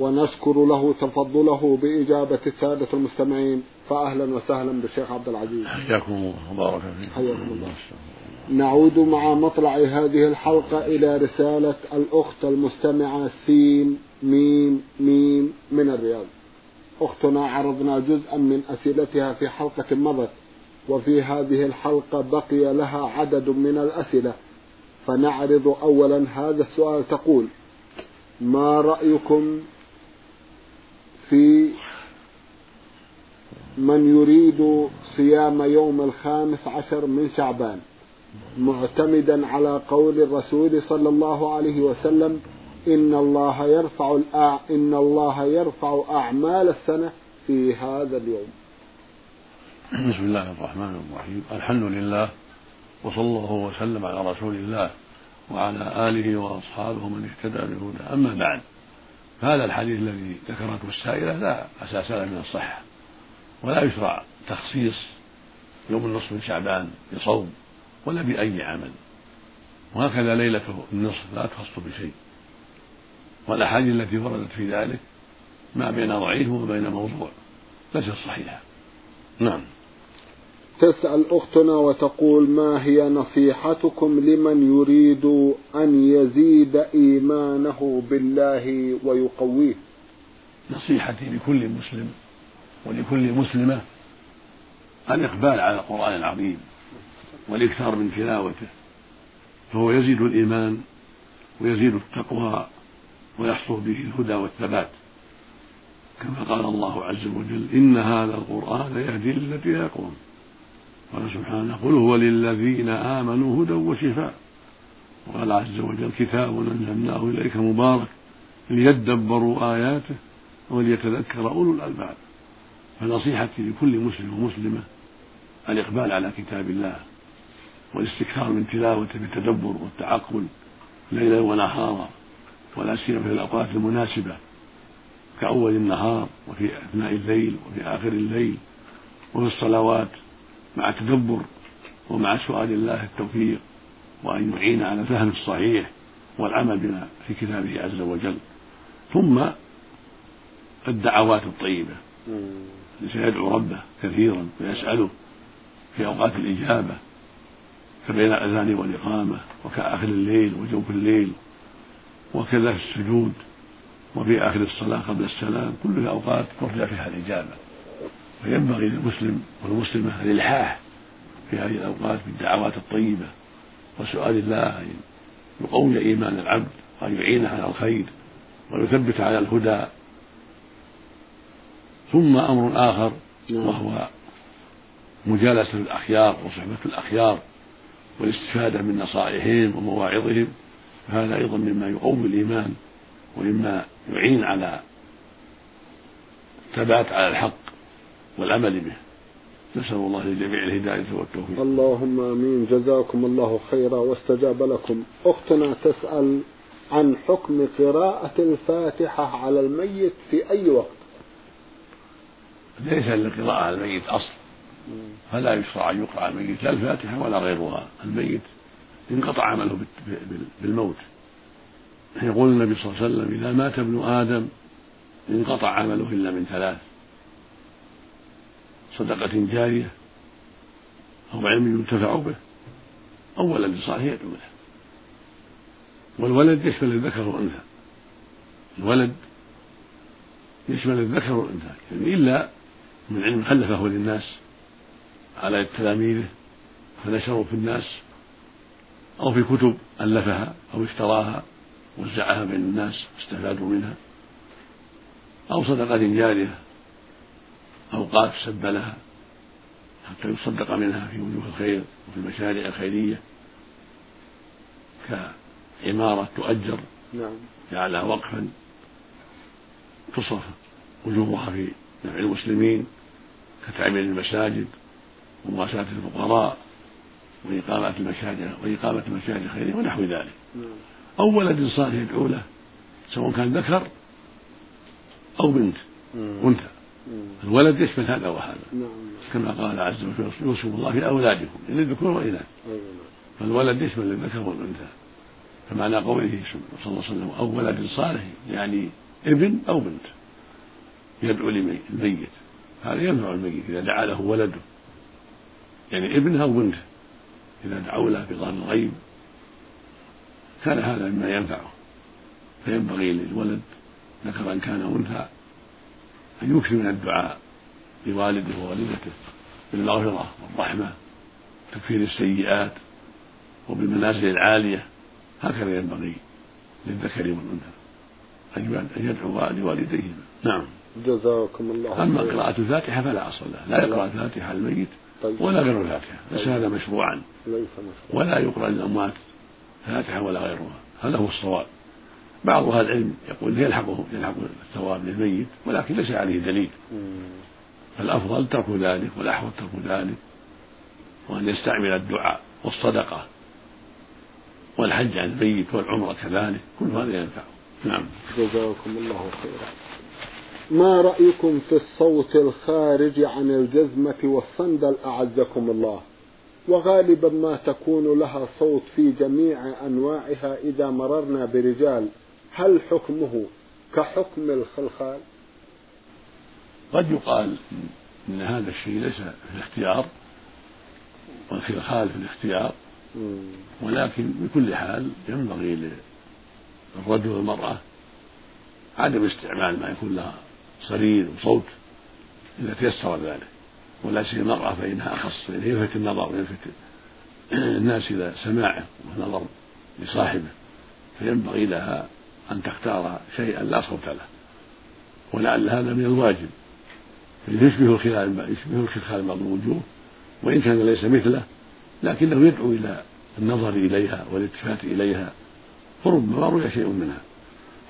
ونشكر له تفضله بإجابة السادة المستمعين فأهلا وسهلا بالشيخ عبد العزيز. حياكم الله فيكم. حياكم الله. نعود مع مطلع هذه الحلقة إلى رسالة الأخت المستمعة سين ميم ميم من الرياض. أختنا عرضنا جزءا من أسئلتها في حلقة مضت وفي هذه الحلقة بقي لها عدد من الأسئلة. فنعرض أولا هذا السؤال تقول ما رأيكم في من يريد صيام يوم الخامس عشر من شعبان معتمدا على قول الرسول صلى الله عليه وسلم إن الله يرفع. إن الله يرفع أعمال السنة في هذا اليوم. بسم الله الرحمن الرحيم، الحمد لله وصلى الله وسلم على رسول الله وعلى آله وأصحابه من اهتدى بهدى، أما بعد فهذا الحديث الذي ذكرته السائلة لا أساس له من الصحة ولا يشرع تخصيص يوم النصف من شعبان بصوم ولا بأي عمل. وهكذا ليلة النصف لا تخص بشيء. والأحاديث التي وردت في ذلك ما بين ضعيف وما بين موضوع ليست صحيحة. نعم. تسأل أختنا وتقول ما هي نصيحتكم لمن يريد أن يزيد إيمانه بالله ويقويه. نصيحتي لكل مسلم ولكل مسلمة الإقبال على القرآن العظيم والإكثار من تلاوته فهو يزيد الإيمان ويزيد التقوى ويحصل به الهدى والثبات. كما قال الله عز وجل إن هذا القرآن يهدي للتي يقوم قال سبحانه قل هو للذين آمنوا هدى وشفاء. وقال عز وجل كتاب أنزلناه إليك مبارك ليدبروا آياته وليتذكر أولو الألباب. فنصيحتي لكل مسلم ومسلمة الإقبال على كتاب الله والاستكثار من تلاوته بالتدبر والتعقل ليلا ونهارا ولا سيما في الأوقات المناسبة كأول النهار وفي أثناء الليل وفي آخر الليل وفي الصلوات مع التدبر ومع سؤال الله التوفيق وأن يعين على الفهم الصحيح والعمل بما في كتابه عز وجل. ثم الدعوات الطيبة. سيدعو ربه كثيرا ويسأله في أوقات الإجابة كبين الأذان والإقامة وكآخر الليل وجوف الليل وكذا في السجود وفي آخر الصلاة قبل السلام كل أوقات ترجى فيها الإجابة. فينبغي للمسلم والمسلمة الإلحاح في هذه الأوقات بالدعوات الطيبة. وسؤال الله أن يقوي إيمان العبد وأن يعينه على الخير ويثبت على الهدى. ثم أمر آخر نعم. وهو مجالسة الأخيار وصحبة الأخيار والاستفادة من نصائحهم ومواعظهم. فهذا أيضا مما يقوي الإيمان ومما يعين على الثبات على الحق والعمل به. نسأل الله للجميع الهداية والتوفيق. اللهم آمين. جزاكم الله خيرا واستجاب لكم. أختنا تسأل عن حكم قراءة الفاتحة على الميت في أي وقت؟ ليس للقراءة على الميت أصل. فلا يشرع أن يقرأ على الميت لا الفاتحة ولا غيرها. الميت انقطع عمله بالموت. يقول النبي صلى الله عليه وسلم إذا مات ابن آدم انقطع عمله إلا من ثلاث. صدقة جارية أو علم ينتفع به أو ولد صالح يدعو له. والولد يشمل الذكر والأنثى. الولد يشمل الذكر والأنثى. يعني إلا من علم خلفه للناس على تلاميذه فنشروا في الناس أو في كتب ألفها أو اشتراها وزعها بين الناس واستفادوا منها. أو صدقة جارية أوقات سب لها حتى يصدق منها في وجوه الخير وفي المشاريع الخيرية. كعمارة تؤجر نعم. جعلها وقفا تصرف وجوبها في نفع المسلمين كتعمير المساجد ومواساة الفقراء وإقامة المشاهد وإقامة المشاهد الخيرية ونحو ذلك. نعم. أو ولد صالح يدعو له سواء كان ذكر أو بنت أنثى. الولد يشمل هذا وهذا. نعم. كما قال عز وجل يوصف الله في أولادكم للذكور والإناث فالولد يشمل الذكر والأنثى. فمعنى قوله صلى الله عليه وسلم أو ولد صالح يعني ابن أو بنت. يدعو للميت. هذا ينفع الميت إذا دعا له ولده. يعني ابنه أو بنته. إذا دعوا له بظهر الغيب كان هذا مما ينفعه. فينبغي للولد ذكرا كان أنثى أن يكثر من الدعاء لوالده ووالدته بالمغفرة والرحمة تكفير السيئات وبالمنازل العالية هكذا ينبغي للذكر والأنثى أن يدعو لوالديهما نعم. جزاكم الله أما قراءة الفاتحة فلا أصل لها. لا يقرأ الفاتحة الميت طيب. ولا غير الفاتحة ليس. هذا مشروعا. ليس مشروعا. ولا يقرأ للأموات فاتحة ولا غيرها. هذا هو الصواب. بعض أهل العلم يقول يلحقه يلحق الثواب للميت ولكن ليس عليه دليل. فالأفضل ترك ذلك والأحوط ترك ذلك وأن يستعمل الدعاء والصدقة والحج عن الميت والعمرة كذلك. كل هذا ينفع نعم. جزاكم الله خيرا. ما رأيكم في الصوت الخارج عن الجزمة والصندل؟ أعزكم الله. وغالبا ما تكون لها صوت في جميع أنواعها إذا مررنا برجال. هل حكمه كحكم الخلخال؟ قد يقال إن هذا الشيء ليس في الاختيار والخلخال في الاختيار ولكن بكل حال ينبغي للرجل والمرأة عدم استعمال ما يكون لها صرير وصوت إذا تيسر ذلك ولا سيما المرأة فإنها أخص يلفت النظر ويلفت الناس إلى سماعه والنظر لصاحبه فينبغي لها أن تختار شيئا لا صوت له ولعل هذا من الواجب. يشبه الخلال يشبه الخلال بعض الوجوه وإن كان ليس مثله لكنه يدعو إلى النظر إليها والالتفات إليها فربما روي شيء منها.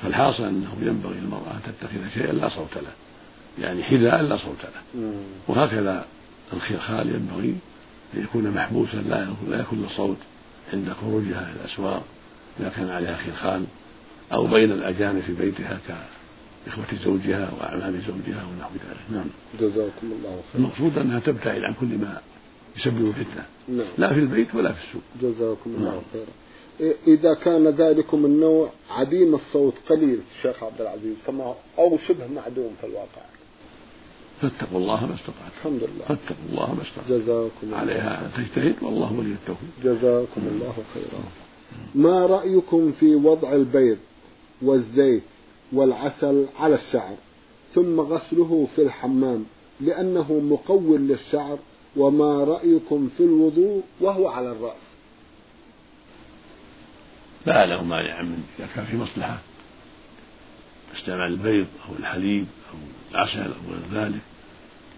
فالحاصل أنه ينبغي للمرأة أن تتخذ شيئا لا صوت له يعني حذاء لا صوت له. وهكذا الخلخال ينبغي أن يكون محبوسا لا يكون الصوت عند خروجها إلى الأسواق إذا كان عليها خلخال. أو بين الأجانب في بيتها كإخوة زوجها وأعمام زوجها ونحو ذلك. نعم. جزاكم الله خيرا. المقصود أنها تبتعد عن كل ما يسبب فتنة. نعم. لا في البيت ولا في السوق. جزاكم الله نعم. خيرا. إذا كان ذلكم النوع عديم الصوت قليل شيخ عبد العزيز كما أو شبه معدوم في الواقع. فاتقوا الله ما استطعت الحمد لله. فاتقوا الله ما استطعت جزاكم عليها تجتهد والله ولي التوفيق. جزاكم الله خيرا. ما رأيكم في وضع البيض والزيت والعسل على الشعر ثم غسله في الحمام لأنه مقوي للشعر وما رأيكم في الوضوء وهو على الرأس. لا له مانع من إذا كان في مصلحة استعمال البيض أو الحليب أو العسل أو غير ذلك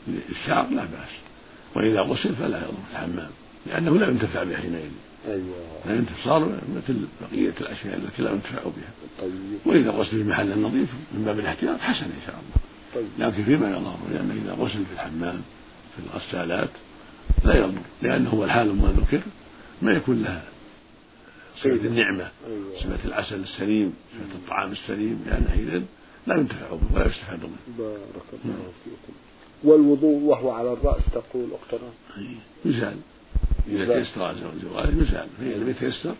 للشعر لا بأس. وإذا غسل فلا يضر في الحمام لأنه لا ينتفع به حينئذ. أيوة. لا ينتفع صار مثل بقية الأشياء التي لا ينتفع بها. طيب. وإذا غسل في محل نظيف من باب الاحتياط حسن إن شاء الله. طيب. لكن فيما يضر لأن إذا غسل في الحمام في الغسالات لا يضر لأنه هو الحال ما ذكر ما يكون لها صفة النعمة أيوة. صفة العسل السليم صفة الطعام السليم لأنه حينئذ لا ينتفع به ولا يستفاد منه بارك الله نعم. فيكم. والوضوء وهو على الرأس تقول أختنا. يزال. إذا تيسر الزواج يزال فإذا لم يتيسر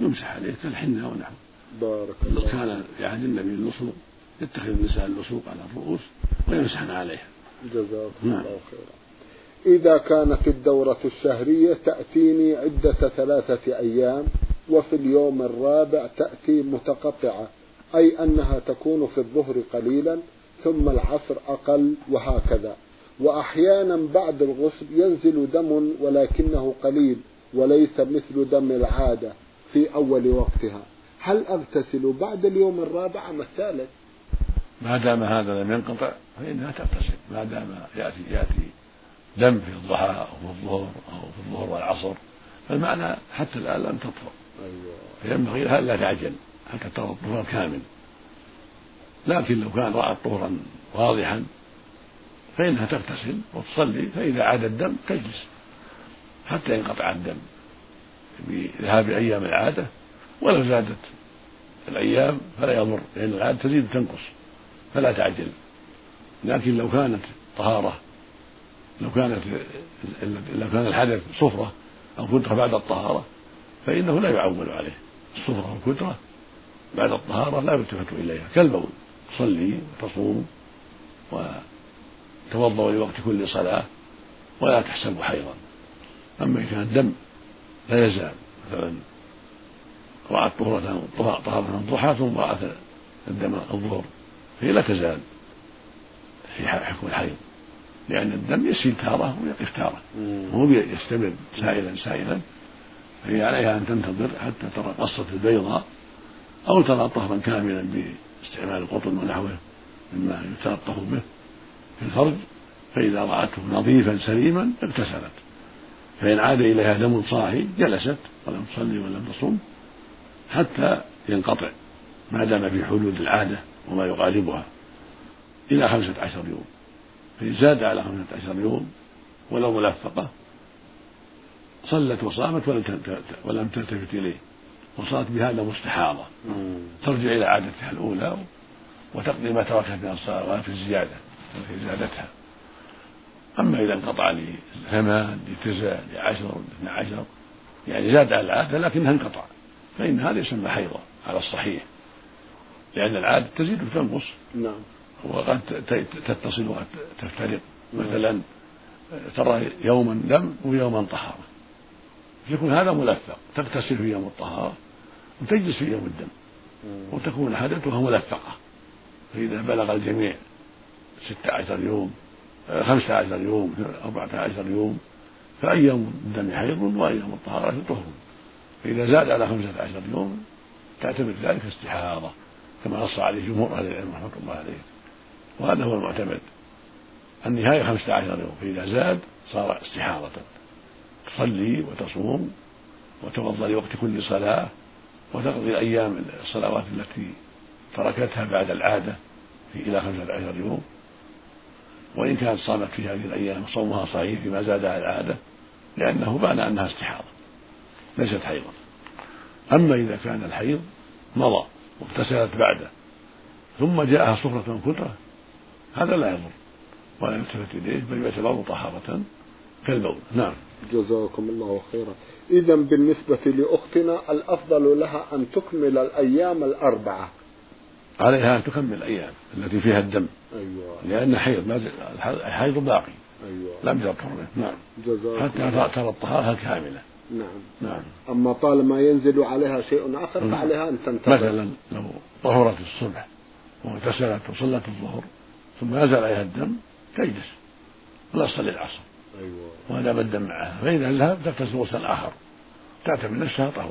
يمسح عليه كالحنة ونحوه بارك الله كان في عهد النبي اللصوق يتخذ النساء اللصوق على الرؤوس ويمسحن عليها. جزاكم نعم. الله خيرا. إذا كانت الدورة الشهرية تأتيني عدة ثلاثة أيام وفي اليوم الرابع تأتي متقطعة أي أنها تكون في الظهر قليلا ثم العصر أقل وهكذا. وأحيانا بعد الغسل ينزل دم ولكنه قليل وليس مثل دم العادة في أول وقتها. هل أغتسل بعد اليوم الرابع أم الثالث؟ ما دام هذا لم ينقطع فإنها تغتسل. ما دام يأتي يأتي دم في الضحى أو في الظهر أو في الظهر والعصر فالمعنى حتى الآن لم تطهر أيوة. فينبغي لها ألا تعجل حتى ترى الطهر كامل. لكن لو كان رأت طهرا واضحا فإنها تغتسل وتصلي فإذا عاد الدم تجلس حتى ينقطع الدم بذهاب أيام العادة. ولو زادت الأيام فلا يضر لأن العادة تزيد وتنقص فلا تعجل. لكن لو كانت طهارة لو كانت لو كان الحدث صفرة أو كدرة بعد الطهارة فإنه لا يعول عليه. الصفرة والكدرة بعد الطهارة لا يلتفت إليها. كالبول تصلي وتصوم وتوضأ لوقت كل صلاة ولا تحسب حيضا. أما إن كان الدم لا يزال مثلا رأت طهرة طهارة الضحى ثم رأت الدم الظهر فهي لا تزال في حكم الحيض لأن الدم يسيل تارة ويقف تارة. وهو يستمر سائلا سائلا. فهي عليها أن تنتظر حتى ترى قصة البيضاء أو ترى طهرا كاملا باستعمال القطن ونحوه مما يتلطف به. في الفرج فإذا رأته نظيفا سليما اغتسلت فإن عاد إليها دم صاحي جلست ولم تصلي ولم تصوم حتى ينقطع. ما دام في حدود العادة وما يقاربها إلى خمسة عشر يوم. فإن زاد على خمسة عشر يوم ولو ملفقة صلت وصامت ولم ولم تلتفت إليه. وصارت بهذا مستحاضة. ترجع إلى عادتها الأولى وتقضي ما تركت من الصلوات في الزيادة. التي زادتها أما إذا انقطع لثمان لتسع لعشر لاثنى عشر يعني زاد على العادة لكنها انقطع فإن هذا يسمى حيضا على الصحيح لأن العادة تزيد وتنقص. نعم. وقد تتصل وتفترق مثلا ترى يوما دم ويوما طهارة يكون هذا ملفق. تغتسل في يوم الطهارة وتجلس في يوم الدم. وتكون حدثها ملفقة. فإذا بلغ الجميع ستة عشر يوم خمسة عشر يوم أربعة عشر يوم فأيام الدم حيض وأيام الطهارة طهر فإذا زاد على خمسة عشر يوم تعتبر ذلك استحاضة كما نص عليه جمهور أهل العلم رحمة الله عليه. وهذا هو المعتمد. النهاية خمسة عشر يوم فإذا زاد صار استحاضة. تصلي وتصوم وتوضأ لوقت كل صلاة وتقضي أيام الصلوات التي تركتها بعد العادة في إلى خمسة عشر يوم. وإن كانت صامت في هذه الأيام صومها صحيح فيما زاد على العادة لأنه بان أنها استحاضة ليست حيضا. أما إذا كان الحيض مضى واغتسلت بعده ثم جاءها صفرة كدرة هذا لا يضر. ولا يلتفت إليه بل يعتبر طهارة كالبول. نعم. جزاكم الله خيرا. إذا بالنسبة لأختنا الأفضل لها أن تكمل الأيام الأربعة. عليها أن تكمل الأيام التي فيها الدم. أيوة. لأن حيض ما الحيض باقي. أيوة. لم يذكر. نعم. جزاكم حتى ترى الطهارة الكاملة نعم. نعم. أما طالما ينزل عليها شيء آخر فعليها أن تنتظر. مثلا لو طهرت الصبح واغتسلت وصلت الظهر ثم نزل عليها الدم تجلس. ولا تصلي العصر. أيوة. وهذا الدم معها. فإذا ذهب تغتسل غسلا آخر. تعتبر نفسها طهرت.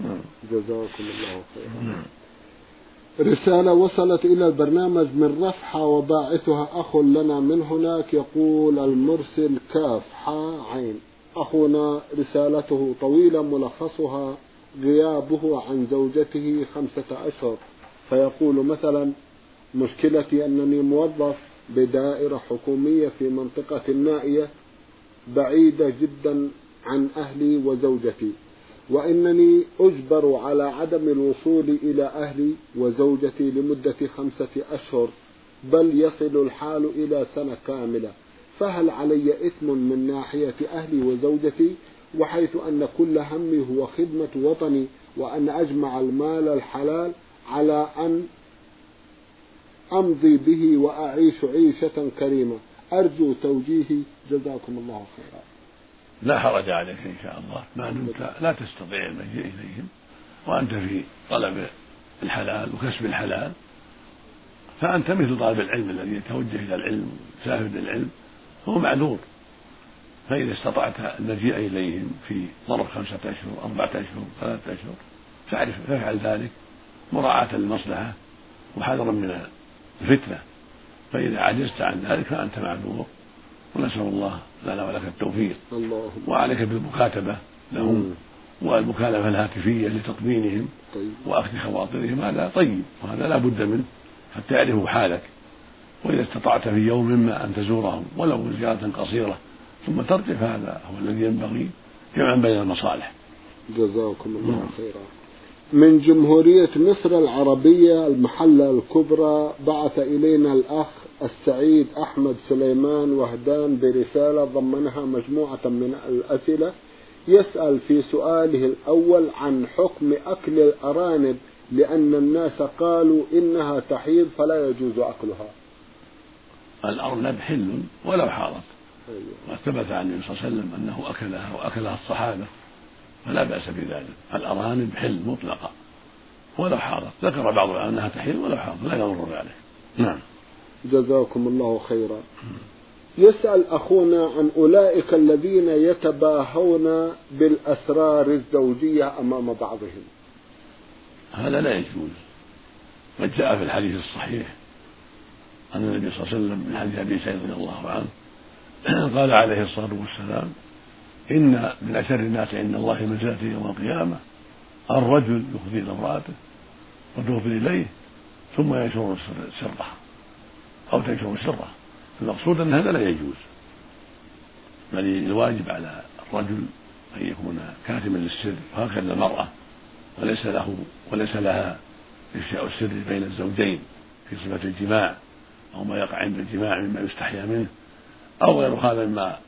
نعم. جزاكم الله خيرا. نعم. رسالة وصلت إلى البرنامج من رفحة وباعثها أخ لنا من هناك يقول المرسل كاف حا عين. أخونا رسالته طويلة ملخصها غيابه عن زوجته خمسة أشهر. فيقول مثلا مشكلتي أنني موظف بدائرة حكومية في منطقة نائية بعيدة جدا عن أهلي وزوجتي. وإنني أجبر على عدم الوصول إلى أهلي وزوجتي لمدة خمسة أشهر بل يصل الحال إلى سنة كاملة. فهل علي إثم من ناحية أهلي وزوجتي وحيث أن كل همي هو خدمة وطني وأن أجمع المال الحلال على أن أمضي به وأعيش عيشة كريمة؟ أرجو توجيهي. جزاكم الله خيرا. لا حرج عليك إن شاء الله. ما دمت لا تستطيع المجيء إليهم. وأنت في طلب الحلال وكسب الحلال. فأنت مثل طالب العلم الذي يتوجه إلى العلم ويشاهد العلم هو معذور. فإذا استطعت المجيء إليهم في ظرف خمسة أشهر أربعة أشهر ثلاثة أشهر فاعرف فافعل ذلك مراعاة للمصلحة وحذرا من الفتنة. فإذا عجزت عن ذلك فأنت معذور. ونسأل الله لنا ولك التوفيق. اللهم وعليك بالمكاتبة لهم والمكالمة الهاتفية لتطمينهم طيب. وأخذ خواطرهم. هذا طيب. وهذا لا بد منه حتى يعرفوا حالك. وإذا استطعت في يوم ما أن تزورهم ولو زيارة قصيرة ثم ترجع فهذا هو الذي ينبغي جمعا بين المصالح. جزاكم الله خيرا. من جمهورية مصر العربية المحلة الكبرى بعث إلينا الأخ السعيد أحمد سليمان وهدان برسالة ضمنها مجموعة من الأسئلة يسأل في سؤاله الأول عن حكم أكل الأرانب لأن الناس قالوا إنها تحيض فلا يجوز أكلها. الأرنب حل ولو أيوة. وثبت عن النبي صلى الله عليه وسلم أنه أكلها وأكلها الصحابة فلا بأس بذلك. الأرانب حل مطلقة ولو حاضت. ذكر بعض أنها تحل ولو حاضت لا يضر ذلك. نعم. جزاكم الله خيرا. يسأل أخونا عن أولئك الذين يتباهون بالأسرار الزوجية أمام بعضهم. هذا لا يجوز. قد جاء في الحديث الصحيح أن النبي صلى الله عليه وسلم من حديث أبي سعيد رضي الله عنه قال عليه الصلاة والسلام إن من أشر الناس عند الله منزلة يوم القيامة الرجل يفضي إلى امرأته وتفضي إليه ثم ينشر سره أو تنشر سره المقصود أن هذا لا يجوز. بل الواجب على الرجل أن يكون كاتما للسر وهكذا المرأة. وليس له وليس لها إفشاء السر بين الزوجين في صفة الجماع أو ما يقع عند الجماع مما يستحيا منه أو غير هذا مما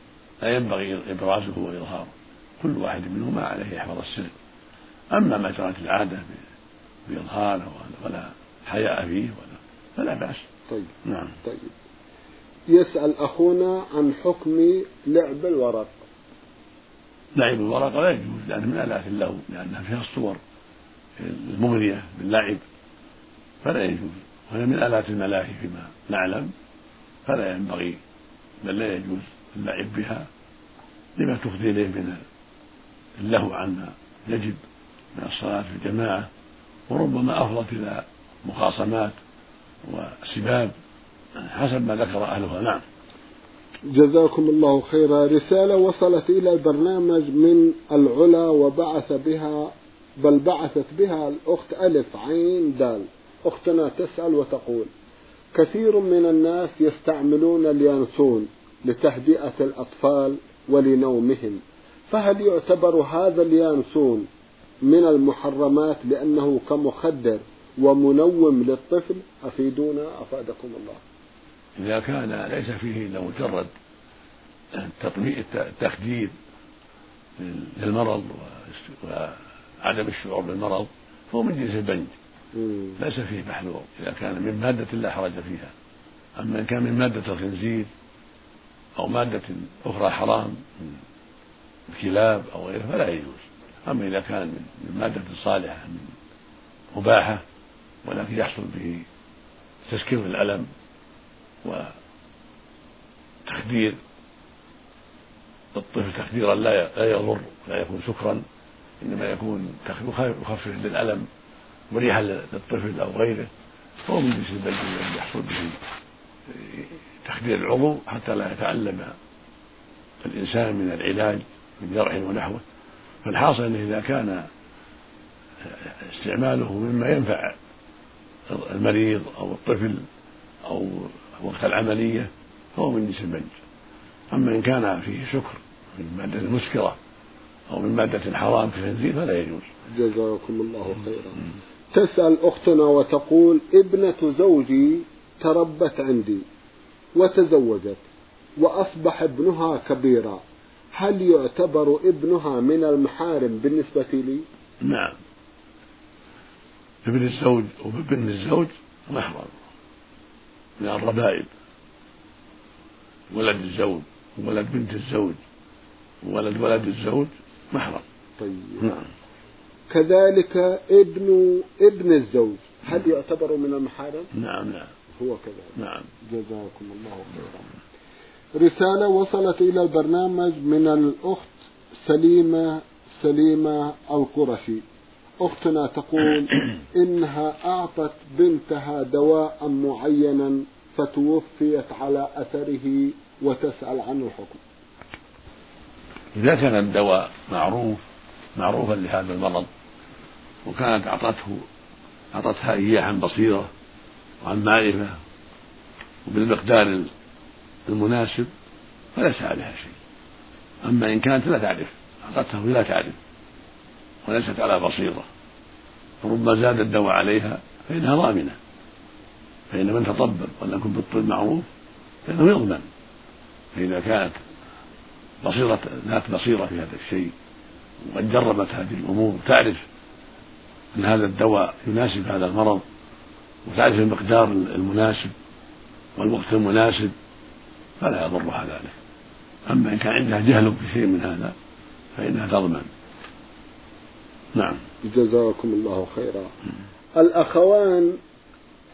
لا ينبغي إبرازه وإظهاره. كل واحد منهما عليه يحفظ السر. أما ما جرت العادة بإظهاره ولا حياء فيه ولا فلا بأس. طيب. نعم. طيب. يسأل أخونا عن حكم لعب الورق. لعب الورق لا يجوز لأنه من آلات اللهو لأنها فيها الصور المغنية باللعب فلا يجوز. وهي من آلات الملاهي فيما نعلم فلا ينبغي بل لا يجوز اللعب بها لما تفضي إليه من اللهو عما يجب من الصلاة في الجماعة وربما أفضت إلى مخاصمات وسباب حسب ما ذكر أهلها. نعم. جزاكم الله خيرا. رسالة وصلت إلى البرنامج من العلا وبعث بها بل بعثت بها الأخت ألف عين دال. أختنا تسأل وتقول كثير من الناس يستعملون اليانسون لتهدئة الأطفال ولنومهم. فهل يعتبر هذا اليانسون من المحرمات لأنه كمخدر؟ ومنوم للطفل أفيدونا أفادكم الله. إذا كان ليس فيه إلا مجرد التخدير للمرض وعدم الشعور بالمرض فهو من جنس البنج ليس فيه محذور. إذا كان من مادة لا حرج فيها. أما إن كان من مادة الخنزير أو مادة أخرى حرام من الكلاب أو غيره فلا يجوز. أما إذا كان من مادة صالحة من مباحة ولكن يحصل به تسكين الألم وتخدير. الطفل تخديرا لا يضر لا يكون سكرا إنما يكون يخفف للألم مريحا للطفل أو غيره. فهو من جنس الذي يحصل به تخدير العضو حتى لا يتألم الإنسان من العلاج من جرح ونحوه. فالحاصل أنه إذا كان استعماله مما ينفع المريض أو الطفل أو وقت العملية فهو من جنس البنج أما إن كان فيه سكر من مادة مسكرة أو من مادة حرام كالخنزير فلا يجوز. جزاكم الله خيرا. تسأل أختنا وتقول ابنة زوجي تربت عندي وتزوجت وأصبح ابنها كبيرا هل يعتبر ابنها من المحارم بالنسبة لي؟ نعم. ابن الزوج وابن الزوج محرم من الربائب. ولد الزوج وولد بنت الزوج وولد ولد الزوج محرم طيب. نعم. كذلك ابن ابن الزوج هل يعتبر من المحارم؟ نعم نعم. هو كذلك. نعم. جزاكم الله خيرا. رسالة وصلت إلى البرنامج من الأخت سليمة سليمة القرشي. أختنا تقول إنها أعطت بنتها دواء معينا فتوفيت على أثره وتسأل عن الحكم. إذا كان الدواء معروف معروفا لهذا المرض وكانت أعطته أعطتها إياه عن بصيرة وعن معرفة وبالمقدار المناسب فليس عليها شيء. أما إن كانت لا تعرف أعطته لا تعرف وليست على بصيرة. فربما زاد الدواء عليها فإنها ضامنة. فإن من تطبب ولم يكن بالطب معروف فإنه يضمن. فإذا كانت بصيرة ذات بصيرة في هذا الشيء وقد جربت هذه الأمور تعرف أن هذا الدواء يناسب هذا المرض وتعرف المقدار المناسب والوقت المناسب فلا يضرها ذلك أما إن كان عندها جهل في شيء من هذا فإنها تضمن. نعم. جزاكم الله خيرا. الأخوان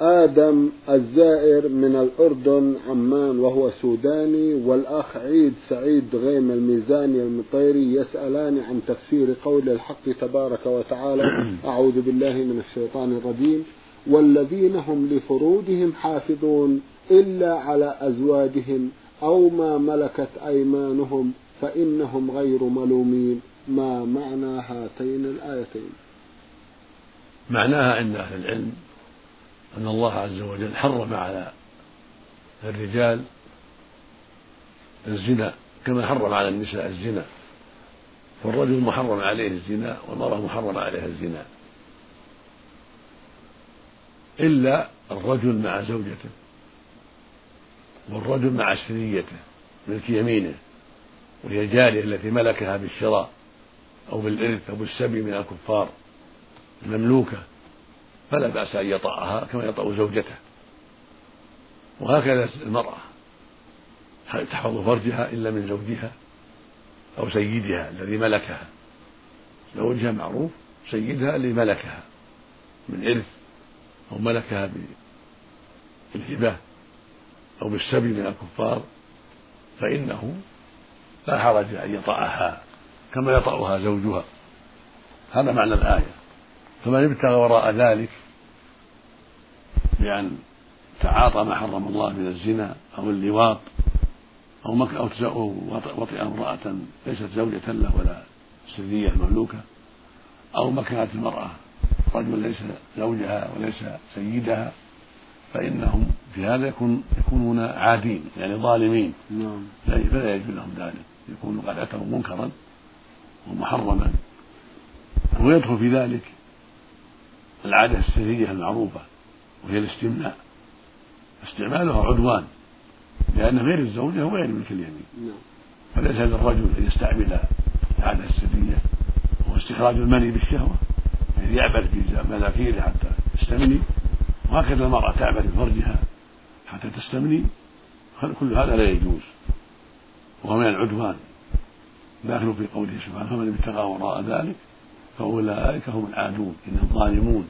آدم الزائر من الأردن عمان وهو سوداني والأخ عيد سعيد غيم الميزاني المطيري يسألان عن تفسير قول الحق تبارك وتعالى أعوذ بالله من الشيطان الرجيم والذين هم لفروجهم حافظون إلا على أزواجهم أو ما ملكت أيمانهم فإنهم غير ملومين. ما معنى هاتين الآيتين؟ معناها عند أهل العلم أن الله عز وجل حرم على الرجال الزنا كما حرم على النساء الزنا. فالرجل محرم عليه الزنا والمرأة محرم عليها الزنا. إلا الرجل مع زوجته والرجل مع سريته ملك يمينه وهي الجارية التي ملكها بالشراء. أو بالإرث أو بالسبي من الكفار المملوكة فلا بأس أن يطأها كما يطأ زوجته. وهكذا المرأة تحفظ فرجها إلا من زوجها أو سيدها الذي ملكها؟ زوجها معروف سيدها الذي ملكها من إرث أو ملكها بالهبة أو بالسبي من الكفار فإنه لا حرج أن يطأها. كما يطأها زوجها. هذا معنى الآية. فمن ابتغى وراء ذلك بأن تعاطى ما حرم الله من الزنا أو اللواط أو مك أو وطئ امرأة ليست زوجة له ولا سرية مملوكة أو مكنت المرأة رجل ليس زوجها وليس سيدها فإنهم في هذا يكون يكونون عادين يعني ظالمين. نعم. فلا يجوز لهم ذلك. يكونوا قد أتوا منكرا ومحرما. ويدخل في ذلك العادة السرية المعروفة وهي الاستمناء. استعمالها عدوان لأن غير الزوجة هو غير ملك اليمين. نعم. فليس للرجل أن يستعمل العادة السرية. وهو استخراج المني بالشهوة يعني يعبث بمناكيره حتى يستمني وهكذا المرأة تعبث بفرجها حتى تستمني. كل هذا لا يجوز. وهو من العدوان. داخل في قوله سبحانه فمن ابتغى وراء ذلك فأولئك هم العادون. إن الظالمون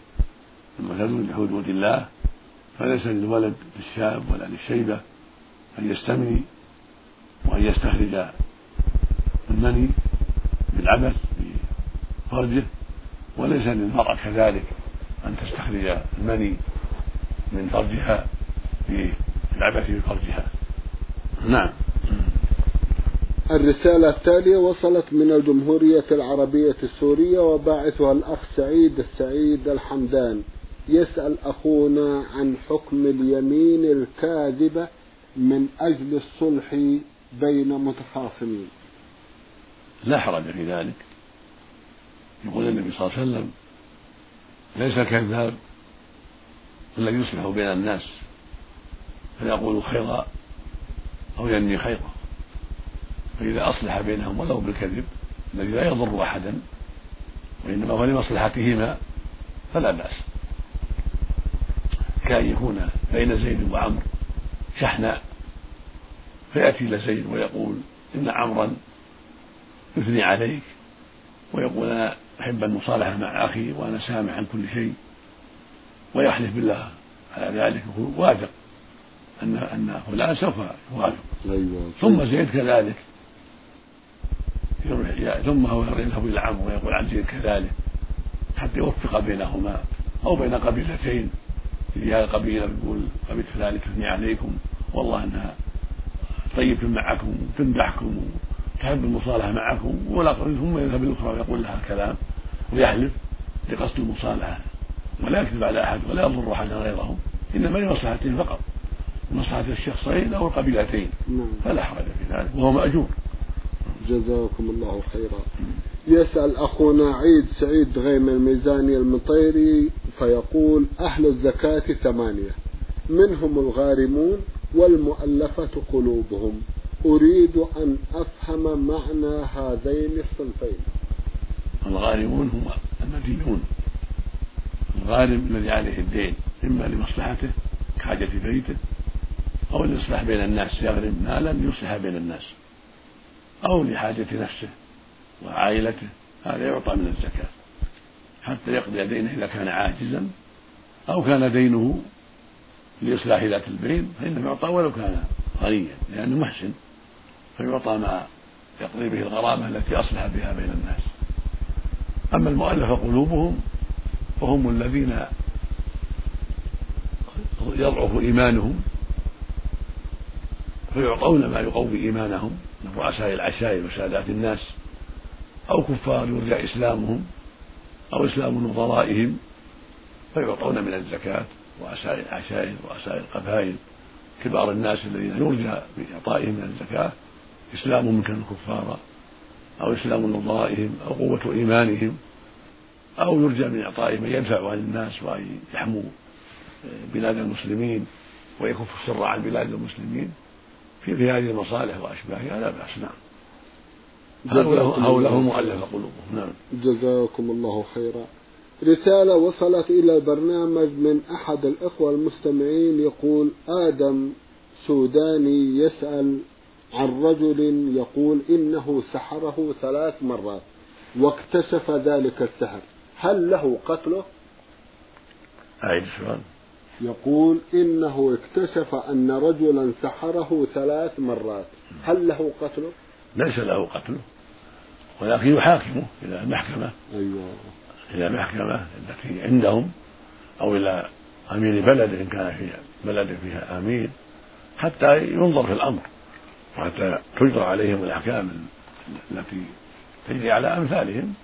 المعتدون لحدود الله. فليس للولد للشاب ولا للشيبة أن يستمني وأن يستخرج المني بالعبث بفرجه وليس للمرأة كذلك أن تستخرج المني من فرجها بالعبث بفرجها. نعم. الرسالة التالية وصلت من الجمهورية العربية السورية وباعثها الأخ سعيد السعيد الحمدان. يسأل أخونا عن حكم اليمين الكاذبة من أجل الصلح بين متخاصمين. لا حرج في ذلك. يقول النبي صلى الله عليه وسلم ليس الكذاب الذي يصلح بين الناس. فيقول خيرا أو ينمي خيرا. فإذا أصلح بينهم ولو بالكذب الذي لا يضر أحدا وإنما هو لمصلحتهما فلا بأس. كأن يكون بين زيد وعمر شحناء فيأتي إلى زيد ويقول إن عمرا يثني عليك ويقول أنا أحب المصالحة مع أخي وأنا سامح عن كل شيء ويحلف بالله على ذلك يقول واثق أن أن فلان سوف يوافق. أيوة. ثم زيد كذلك. ثم هو يذهب إلى عمرو ويقول عن زيد كذلك حتى يوفق بينهما أو بين قبيلتين. في هذه القبيلة يقول قبيلة فلان تثني عليكم والله أنها طيبة معكم وتمدحكم وتحب المصالحة معكم ولا ثم يذهب الأخرى ويقول لها كلام ويحلف لقصد المصالحة. ولا يكذب على أحد ولا يضر أحدا غيرهم إنما لمصلحته فقط مصلحة الشخصين أو القبيلتين. نعم. فلا حرج في ذلك وهو مأجور. جزاكم الله خيرا. يسأل أخونا عيد سعيد غيم الميزاني المطيري فيقول أهل الزكاة ثمانية. منهم الغارمون والمؤلفة قلوبهم. أريد أن أفهم معنى هذين الصنفين. الغارمون هم المدينون. الغارم الذي عليه الدين إما لمصلحته كحاجة بيته أو ليصلح بين الناس يغرم مالا ليصلح بين الناس. أو لحاجة نفسه وعائلته هذا يعطى من الزكاة. حتى يقضي دينه إذا كان عاجزا أو كان دينه لإصلاح ذات البين فإنه يعطى ولو كان غنيا لأنه محسن فيعطى ما يقضي به الغرامة التي أصلح بها بين الناس. أما المؤلفة قلوبهم فهم الذين يضعف إيمانهم فيعطون ما يقوي إيمانهم. رؤساء العشائر وسادات الناس أو كفار يرجى إسلامهم أو إسلام نظرائهم فيعطون من الزكاة رؤساء العشائر رؤساء القبائل كبار الناس الذين يرجى بإعطائهم من الزكاة. إسلامهم من كان الكفار أو إسلام نظرائهم أو قوة إيمانهم أو يرجى من إعطائهم أن يدفعوا عن الناس وأن يحموا بلاد المسلمين ويكف الشر عن بلاد المسلمين. في هذه المصالح وأشباهها لا بأس نعم. هؤلاء هم مؤلفة قلوبهم نعم. جزاكم الله خيرا. رسالة وصلت إلى البرنامج من أحد الإخوة المستمعين يقول آدم سوداني يسأل عن رجل يقول إنه سحره ثلاث مرات واكتشف ذلك السحر. هل له قتله؟ أعيد السؤال. يقول إنه اكتشف أن رجلا سحره ثلاث مرات. هل له قتله؟ ليس له قتله ولكن يحاكمه إلى المحكمة. أيوه. إلى المحكمة التي عندهم أو إلى أمير بلد إن كان في بلد فيها أمير حتى ينظر في الأمر وحتى تجرى عليهم الأحكام التي تجري على أمثالهم.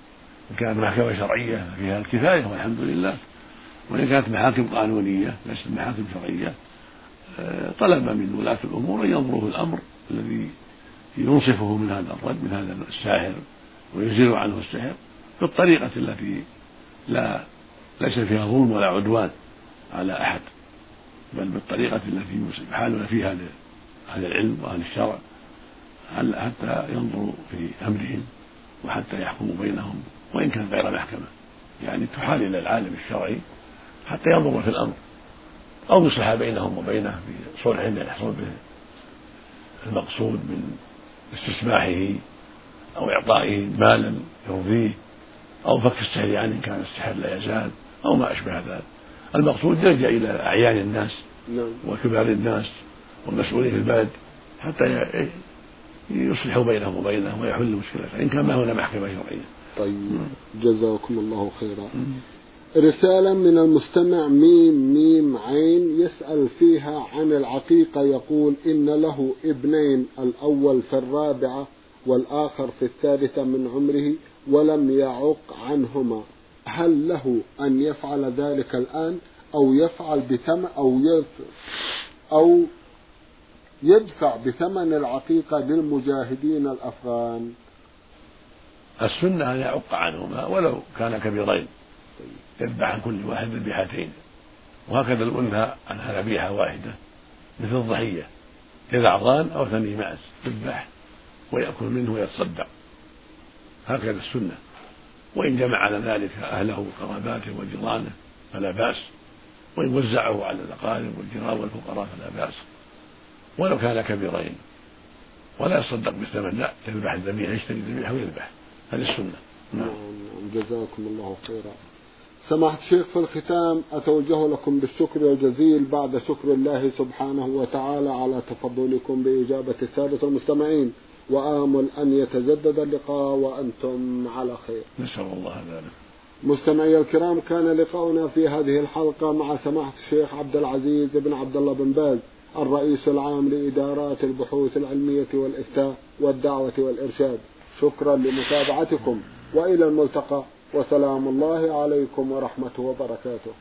إن كانت محكمة شرعية فيها الكفاية والحمد لله. وإن كانت محاكم قانونية ليست محاكم شرعية آه، طلب من ولاة الأمور أن ينظروا الأمر الذي ينصفه من هذا الرد من هذا الساحر ويزيل عنه السحر بالطريقة التي لا ليس فيها ظلم ولا عدوان على أحد بل بالطريقة التي يحالون فيها أهل العلم وأهل الشرع حتى ينظروا في أمرهم وحتى يحكموا بينهم وإن كان غير محكمة. يعني تحال إلى العالم الشرعي حتى ينظر في الأمر أو يصلح بينهم وبينه بصلح يحصل به المقصود من استسماحه أو إعطائه مالا يرضيه أو فك السحر عنه إن كان السحر لا يزال أو ما أشبه ذلك. المقصود يرجع إلى أعيان الناس نعم. وكبار الناس والمسؤولين في البلد حتى يصلحوا بينهم وبينه ويحلوا مشكلته إن كان ما هنا محكمة شرعية. طيب. جزاكم الله خيرا. رسالة من المستمع ميم ميم عين يسأل فيها عن العقيقة يقول إن له ابنين الأول في الرابعة والآخر في الثالثة من عمره ولم يعق عنهما. هل له أن يفعل ذلك الآن؟ أو يفعل بثمن أو يدفع أو يدفع بثمن العقيقة للمجاهدين الأفغان؟ السنة أن يعق عنهما ولو كان كبيرين. يذبح عن كل واحد ذبيحتين. وهكذا الأنثى عنها ذبيحة واحدة مثل الضحية. ضان أو ثني معز يذبح ويأكل منه ويتصدق. هكذا السنة. وإن جمع على ذلك أهله وقراباته وجيرانه فلا بأس. وإن وزعه على الأقارب والجيران والفقراء فلا بأس. ولو كان كبيرين. ولا يصدق بالثمن. لا يذبح الذبيحة يشتري الذبيحة ويذبح. هذه السنة. نعم. نعم جزاكم الله خيرا. سماحة الشيخ في الختام أتوجه لكم بالشكر الجزيل بعد شكر الله سبحانه وتعالى على تفضلكم بإجابة السادة المستمعين. وآمل أن يتجدد اللقاء وأنتم على خير. نسأل الله ذلك. مستمعي الكرام كان لقاؤنا في هذه الحلقة مع سماحة الشيخ عبد العزيز بن عبد الله بن باز الرئيس العام لإدارات البحوث العلمية والإفتاء والدعوة والإرشاد. شكرا لمتابعتكم وإلى الملتقى. وسلام الله عليكم ورحمته وبركاته.